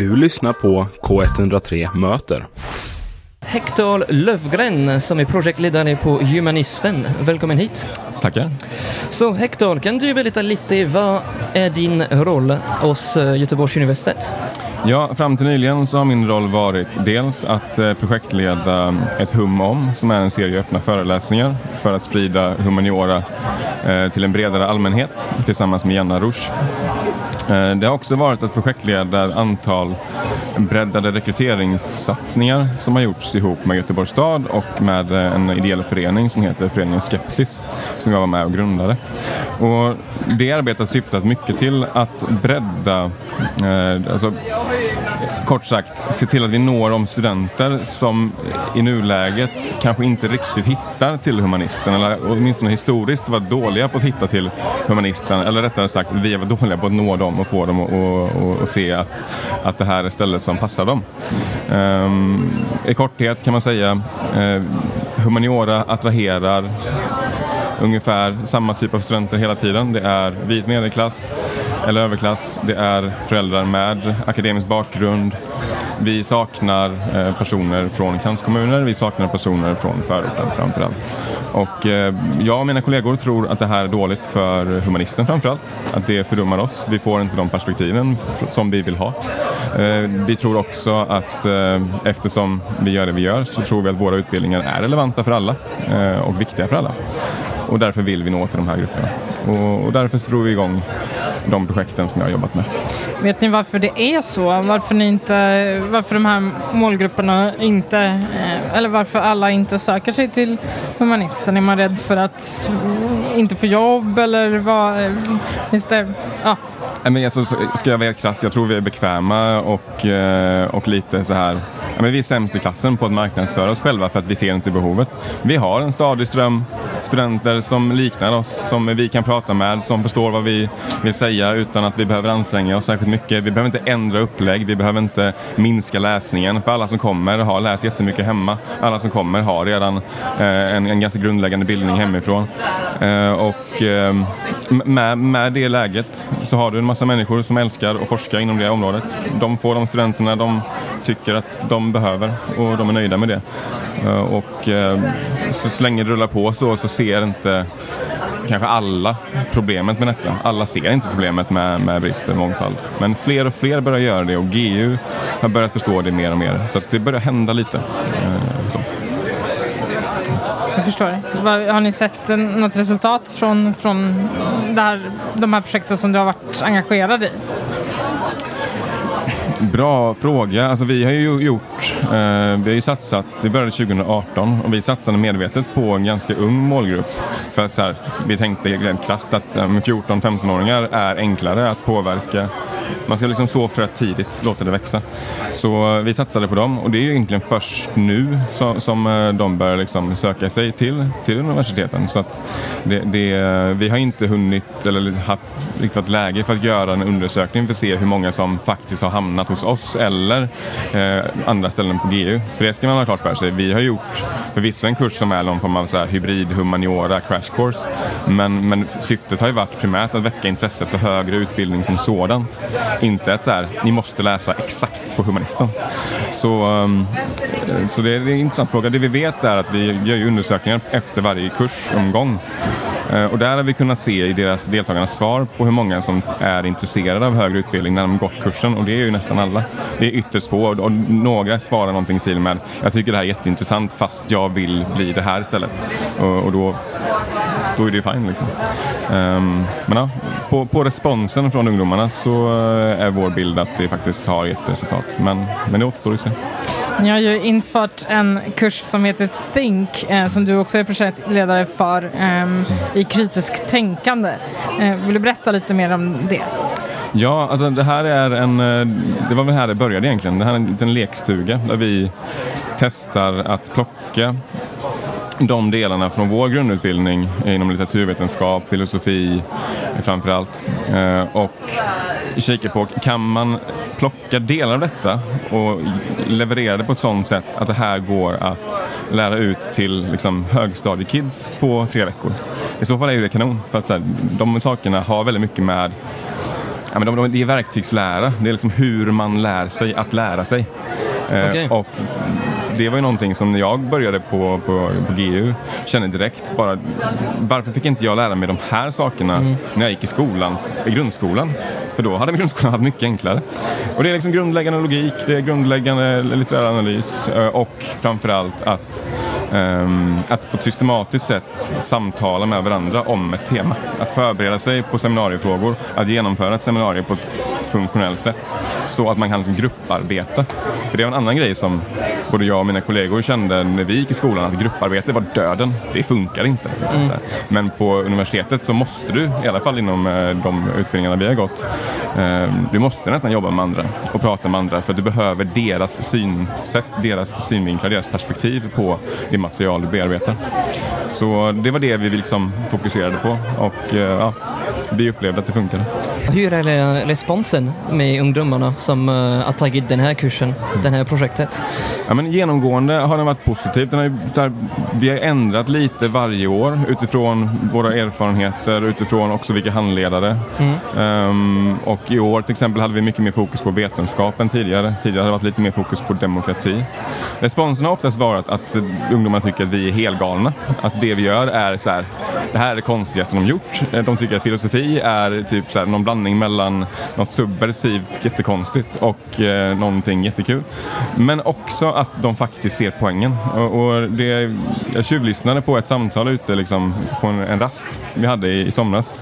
Du lyssnar på K103 Möter. Hector Lövgren som är projektledare på Humanisten. Välkommen hit. Tackar. Så Hector, kan du berätta lite vad är din roll hos eh, Göteborgs universitet? Ja, fram till nyligen så har min roll varit dels att eh, projektleda ett Hum om, som är en serie öppna föreläsningar för att sprida humaniora eh, till en bredare allmänhet tillsammans med Janna Rush. Eh, det har också varit att projektleda ett antal breddade rekryteringssatsningar som har gjorts ihop med Göteborgs stad och med eh, en ideell förening som heter Föreningen Skepsis som jag var med och grundade. Och det arbetet syftat mycket till att bredda, eh, alltså, kort sagt, se till att vi når de studenter som i nuläget kanske inte riktigt hittar till humanisten eller åtminstone historiskt var dåliga på att hitta till humanisten eller rättare sagt vi var dåliga på att nå dem och få dem att se att, att det här är stället som passar dem. Ehm, I korthet kan man säga eh, humaniora attraherar ungefär samma typ av studenter hela tiden. Det är vit medelklass eller överklass. Det är föräldrar med akademisk bakgrund. Vi saknar eh, personer från kranskommuner, vi saknar personer från förorten framförallt. Och eh, jag och mina kollegor tror att det här är dåligt för humanisten framförallt. Att det fördummar oss. Vi får inte de perspektiven som vi vill ha. Eh, vi tror också att eftersom vi gör det vi gör så tror vi att våra utbildningar är relevanta för alla och viktiga för alla. Och därför vill vi nå till de här grupperna. Och, och därför drog vi igång de projekten som jag har jobbat med. Vet ni varför det är så? Varför, ni inte, varför de här målgrupperna inte, eh, eller varför alla inte söker sig till humanisten? Är man rädd för att inte få jobb eller vad? Eh, Finns det, ja. Men alltså, ska jag vara helt krass, jag tror vi är bekväma och, eh, och lite så här men vi är sämst i klassen på att marknadsföra oss själva för att vi ser inte behovet. Vi har en stadig ström studenter som liknar oss, som vi kan prata med, som förstår vad vi vill säga utan att vi behöver anstränga oss särskilt mycket. Vi behöver inte ändra upplägg, vi behöver inte minska läsningen. För alla som kommer har läst jättemycket hemma. Alla som kommer har redan eh, en, en ganska grundläggande bildning hemifrån. Eh, och ehm, med, med det läget så har du en massa människor som älskar att forska inom det området. De får de studenterna de tycker att de behöver och de är nöjda med det. Eh, och eh, så, så länge det rullar på så, så ser inte kanske alla problemet med detta. Alla ser inte problemet med, med brist på mångfald. Men fler och fler börjar göra det och GU har börjat förstå det mer och mer. Så det börjar hända lite. Så. Jag förstår. Har ni sett något resultat från, från här, de här projekten som du har varit engagerad i? Bra fråga. Alltså, vi har ju gjort, eh, vi har ju satsat, vi började 2018 och vi satsade medvetet på en ganska ung målgrupp. För så här, vi tänkte rent krasst att eh, 14-15-åringar är enklare att påverka man ska liksom så fröet tidigt, låta det växa. Så eh, vi satsade på dem och det är ju egentligen först nu som, som de börjar liksom söka sig till, till universiteten. Så att det, det, eh, vi har inte hunnit eller haft riktigt läge för att göra en undersökning för att se hur många som faktiskt har hamnat hos oss eller eh, andra ställen på GU. För det ska man ha klart för sig. Vi har gjort förvisso en kurs som är någon form av så här hybrid humaniora crash course. Men, men syftet har ju varit primärt att väcka intresset för högre utbildning som sådant. Inte att så här, ni måste läsa exakt på humanisten. Så, ehm, så det är en intressant fråga. Det vi vet är att vi gör undersökningar efter varje kursomgång. Eh, och där har vi kunnat se i deras deltagarnas svar på hur många som är intresserade av högre utbildning när de gått kursen och det är ju nästan alla. Det är ytterst få och några svarar någonting i stil med jag tycker det här är jätteintressant fast jag vill bli det här istället. Och, och då då är det fine. Liksom. Um, men ja, på, på, responsen från ungdomarna så eh, är vår bild att det faktiskt har gett resultat. Men, men det återstår att se. Ni har ju infört en kurs som heter Think eh, som du också är projektledare för eh, i kritiskt tänkande. Eh, vill du berätta lite mer om det? Ja, alltså det här är en, eh, det var väl här det började egentligen. Det här är en liten lekstuga där vi testar att plocka de delarna från vår grundutbildning inom litteraturvetenskap, filosofi framförallt. Eh, och kika på, kan man plocka delar av detta och leverera det på ett sådant sätt att det här går att lära ut till liksom, högstadiekids på tre veckor? I så fall är det kanon, för att så här, de sakerna har väldigt mycket med Ja, men de, de, det är verktygslära. Det är liksom hur man lär sig att lära sig. Eh, Okej. och det var ju någonting som när jag började på, på, på GU kände direkt bara varför fick inte jag lära mig de här sakerna Mm. när jag gick i skolan, i grundskolan? För då hade grundskolan haft mycket enklare. Och det är liksom grundläggande logik, det är grundläggande litterär analys eh, och framförallt att Ehm, att på ett systematiskt sätt samtala med varandra om ett tema. Att förbereda sig på seminariefrågor, att genomföra ett seminarium på ett funktionellt sätt. Så att man kan liksom grupparbeta. För det var en annan grej som både jag och mina kollegor kände när vi gick i skolan, att grupparbete var döden. Det funkar inte. Liksom, här. Men på universitetet så måste du, i alla fall inom eh, de utbildningarna vi har gått, eh, du måste nästan jobba med andra och prata med andra för du behöver deras synsätt, deras synvinklar, deras perspektiv på det material du bearbetar. Så det var det vi liksom fokuserade på och eh, ja, vi upplevde att det funkade. Hur är responsen med ungdomarna som eh, har tagit den här kursen, det här projektet? Ja, men genomgående har den varit positiv. Den har, vi har ändrat lite varje år utifrån våra erfarenheter, utifrån också vilka handledare. Ehm, och i år till exempel hade vi mycket mer fokus på vetenskap än tidigare. Tidigare hade det varit lite mer fokus på demokrati. Responsen har oftast varit att ungdomar tycker att vi är helgalna. Att det vi gör är så här, det här är det konstigaste de gjort. Eh, de tycker att filosofi är typ så här, någon blandning mellan något subversivt jättekonstigt och eh, någonting jättekul. Men också att de faktiskt ser poängen. Och, och det, jag tjuvlyssnade på ett samtal ute liksom, på en, en rast vi hade i, i somras.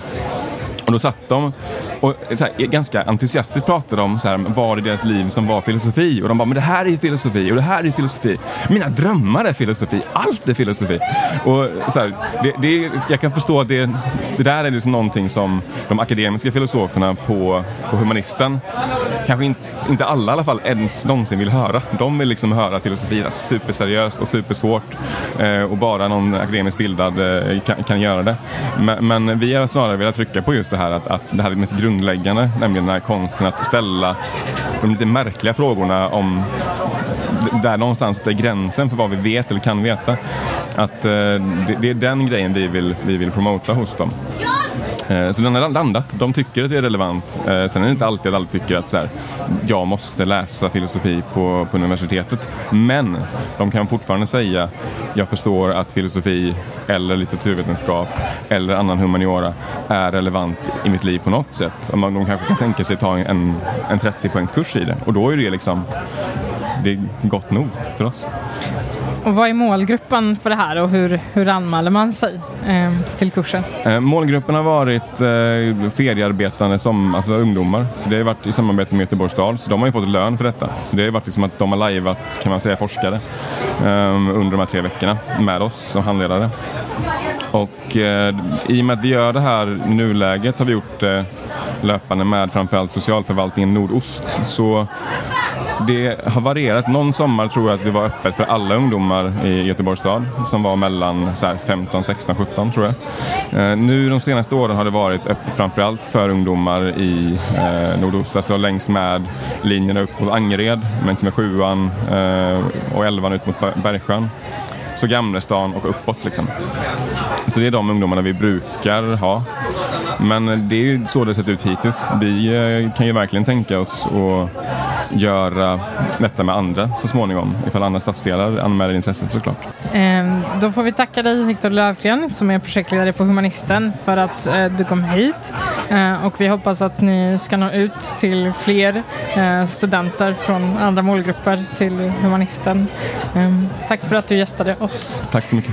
Och då satt de och så här, ganska entusiastiskt pratade om så här, vad i deras liv som var filosofi. Och de bara, men det här är ju filosofi och det här är filosofi. Mina drömmar är filosofi, allt är filosofi. Och så här, det, det, jag kan förstå att det, det där är liksom någonting som de akademiska filosoferna på, på humanisten, kanske inte, inte alla i alla fall, ens någonsin vill höra. De vill liksom höra filosofi är superseriöst och supersvårt eh, och bara någon akademiskt bildad eh, kan, kan göra det. Men, men vi har snarare velat trycka på just det här att, att det här är det mest grundläggande, nämligen den här konsten att ställa de lite märkliga frågorna om där någonstans är gränsen för vad vi vet eller kan veta. Att eh, det, det är den grejen vi vill, vi vill promota hos dem. Eh, så den har landat. De tycker att det är relevant. Eh, sen är det inte alltid att alla tycker att så här, jag måste läsa filosofi på, på universitetet. Men de kan fortfarande säga jag förstår att filosofi eller litteraturvetenskap eller annan humaniora är relevant i mitt liv på något sätt. De kanske kan tänka sig ta en, en 30-poängskurs i det och då är det liksom det är gott nog för oss. Och vad är målgruppen för det här och hur, hur anmäler man sig eh, till kursen? Eh, Målgruppen har varit eh, feriearbetande som, alltså ungdomar. Så det har varit i samarbete med Göteborgs stad. Så de har ju fått lön för detta. Så det har varit liksom att de har lajvat, kan man säga, forskare eh, under de här tre veckorna med oss som handledare. Och eh, i och med att vi gör det här i nuläget har vi gjort det löpande med framförallt socialförvaltningen Nordost. Så det har varierat. Någon sommar tror jag att det var öppet för alla ungdomar i Göteborgs stad som var mellan så här 15, 16, 17 tror jag. Eh, nu de senaste åren har det varit öppet framförallt för ungdomar i eh, nordost, alltså längs med linjerna upp mot Angered, längs med sjuan eh, och elvan ut mot Bergsjön. Så Gamlestan och uppåt liksom. Så det är de ungdomarna vi brukar ha. Men det är ju så det sett ut hittills. Vi eh, kan ju verkligen tänka oss att göra detta med andra så småningom. Ifall andra stadsdelar anmäler intresset såklart. Eh, då får vi tacka dig Viktor Lövgren som är projektledare på Humanisten för att eh, du kom hit. Eh, och vi hoppas att ni ska nå ut till fler eh, studenter från andra målgrupper till Humanisten. Eh, tack för att du gästade oss. Tack så mycket.